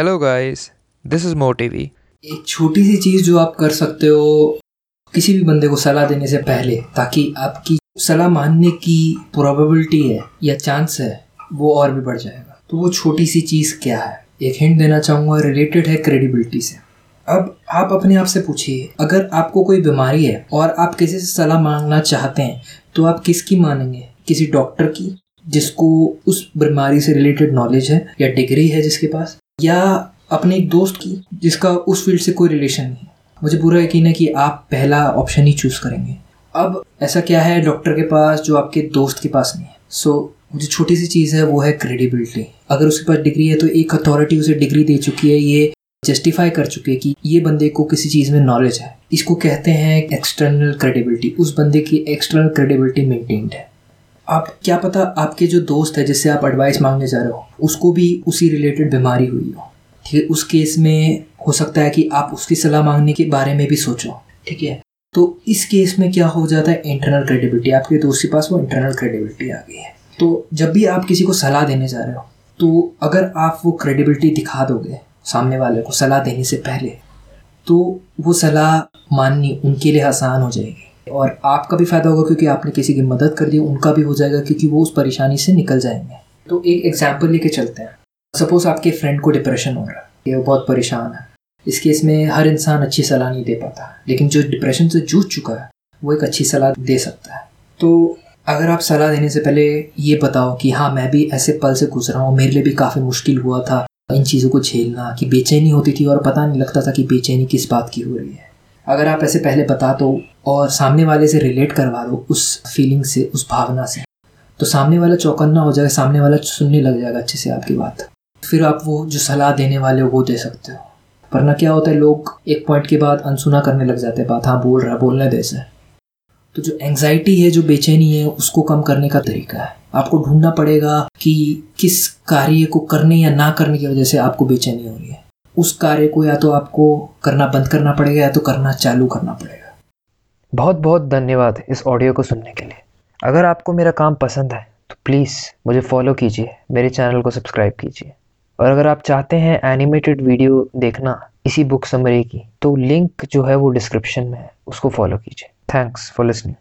Hello guys, this is MoTV. एक छोटी सी चीज़ जो आप कर सकते हो किसी भी बंदे को सलाह देने से पहले ताकि आपकी सलाह मानने की प्रोबेबिलिटी है या चांस है वो और भी बढ़ जाएगा। तो वो छोटी सी चीज़ क्या है? एक हिंट देना चाहूँगा रिलेटेड है क्रेडिबिलिटी से। अब आप अपने आप से पूछिए अगर आपको कोई बीमारी है और आप किसी से सलाह मांगना चाहते हैं तो आप किसकी मानेंगे? किसी डॉक्टर की जिसको उस बीमारी से रिलेटेड नॉलेज है या डिग्री है जिसके पास? या अपने एक दोस्त की जिसका उस फ़ील्ड से कोई रिलेशन नहीं मुझे पूरा यकीन है कि आप पहला ऑप्शन ही चूज़ करेंगे। अब ऐसा क्या है डॉक्टर के पास जो आपके दोस्त के पास नहीं है? सो so, जो छोटी सी चीज़ है वो है क्रेडिबिलिटी अगर उसके पास डिग्री है तो एक अथॉरिटी उसे डिग्री दे चुकी है ये जस्टिफाई कर चुके हैं कि ये बंदे को किसी चीज़ में नॉलेज है। इसको कहते हैं एक्सटर्नल क्रेडिबिलिटी उस बंदे की एक्सटर्नल क्रेडिबिलिटी मेंटेन्ड है। आप, क्या पता आपके जो दोस्त है जिससे आप एडवाइस मांगने जा रहे हो, उसको भी उसी रिलेटेड बीमारी हुई हो। ठीक है, उस केस में हो सकता है कि आप उसकी सलाह मांगने के बारे में भी सोचो। ठीक है तो इस केस में क्या हो जाता है इंटरनल क्रेडिबिलिटी आपके दोस्त के पास वो इंटरनल क्रेडिबिलिटी आ गई है। तो जब भी आप किसी को सलाह देने जा रहे हो तो अगर आप वो क्रेडिबिलिटी दिखा दोगे सामने वाले को सलाह देने से पहले तो वो सलाह माननी उनके लिए आसान हो जाएगी। और आपका भी फ़ायदा होगा क्योंकि आपने किसी की मदद कर दी, उनका भी हो जाएगा क्योंकि वो उस परेशानी से निकल जाएँगे। तो एक एग्ज़ाम्पल लेके चलते हैं। सपोज़ आपके फ्रेंड को डिप्रेशन हो रहा है वो बहुत परेशान है। इस केस में हर इंसान अच्छी सलाह नहीं दे पाता लेकिन जो डिप्रेशन से जूझ चुका है, वो एक अच्छी सलाह दे सकता है। तो अगर आप सलाह देने से पहले ये बताओ कि हाँ मैं भी ऐसे पल से गुजरा हूँ, मेरे लिए भी काफ़ी मुश्किल हुआ था, इन चीज़ों को झेलना, कि बेचैनी होती थी और पता नहीं लगता था कि बेचैनी किस बात की हो रही है। अगर आप ऐसे पहले बता दो और सामने वाले से रिलेट करवा दो उस फीलिंग से, उस भावना से तो सामने वाला चौकन्ना हो जाएगा, सामने वाला सुनने लग जाएगा अच्छे से आपकी बात। फिर आप वो जो सलाह देने वाले हो, वो दे सकते हो। वरना क्या होता है, लोग एक पॉइंट के बाद अनसुना करने लग जाते हैं, बात हाँ बोल रहा है, बोलने दे से तो जो एंग्जाइटी है, जो बेचैनी है, उसको कम करने का तरीका है। आपको ढूंढना पड़ेगा कि किस कार्य को करने या ना करने की वजह से आपको बेचैनी हो रही है। उस कार्य को या तो आपको करना बंद करना पड़ेगा या तो करना चालू करना पड़ेगा। बहुत बहुत धन्यवाद इस ऑडियो को सुनने के लिए। अगर आपको मेरा काम पसंद है तो प्लीज़ मुझे फॉलो कीजिए, मेरे चैनल को सब्सक्राइब कीजिए। और अगर आप चाहते हैं एनिमेटेड वीडियो देखना इसी बुक समरी की तो लिंक जो है वो डिस्क्रिप्शन में है, उसको फॉलो कीजिए। Thanks for listening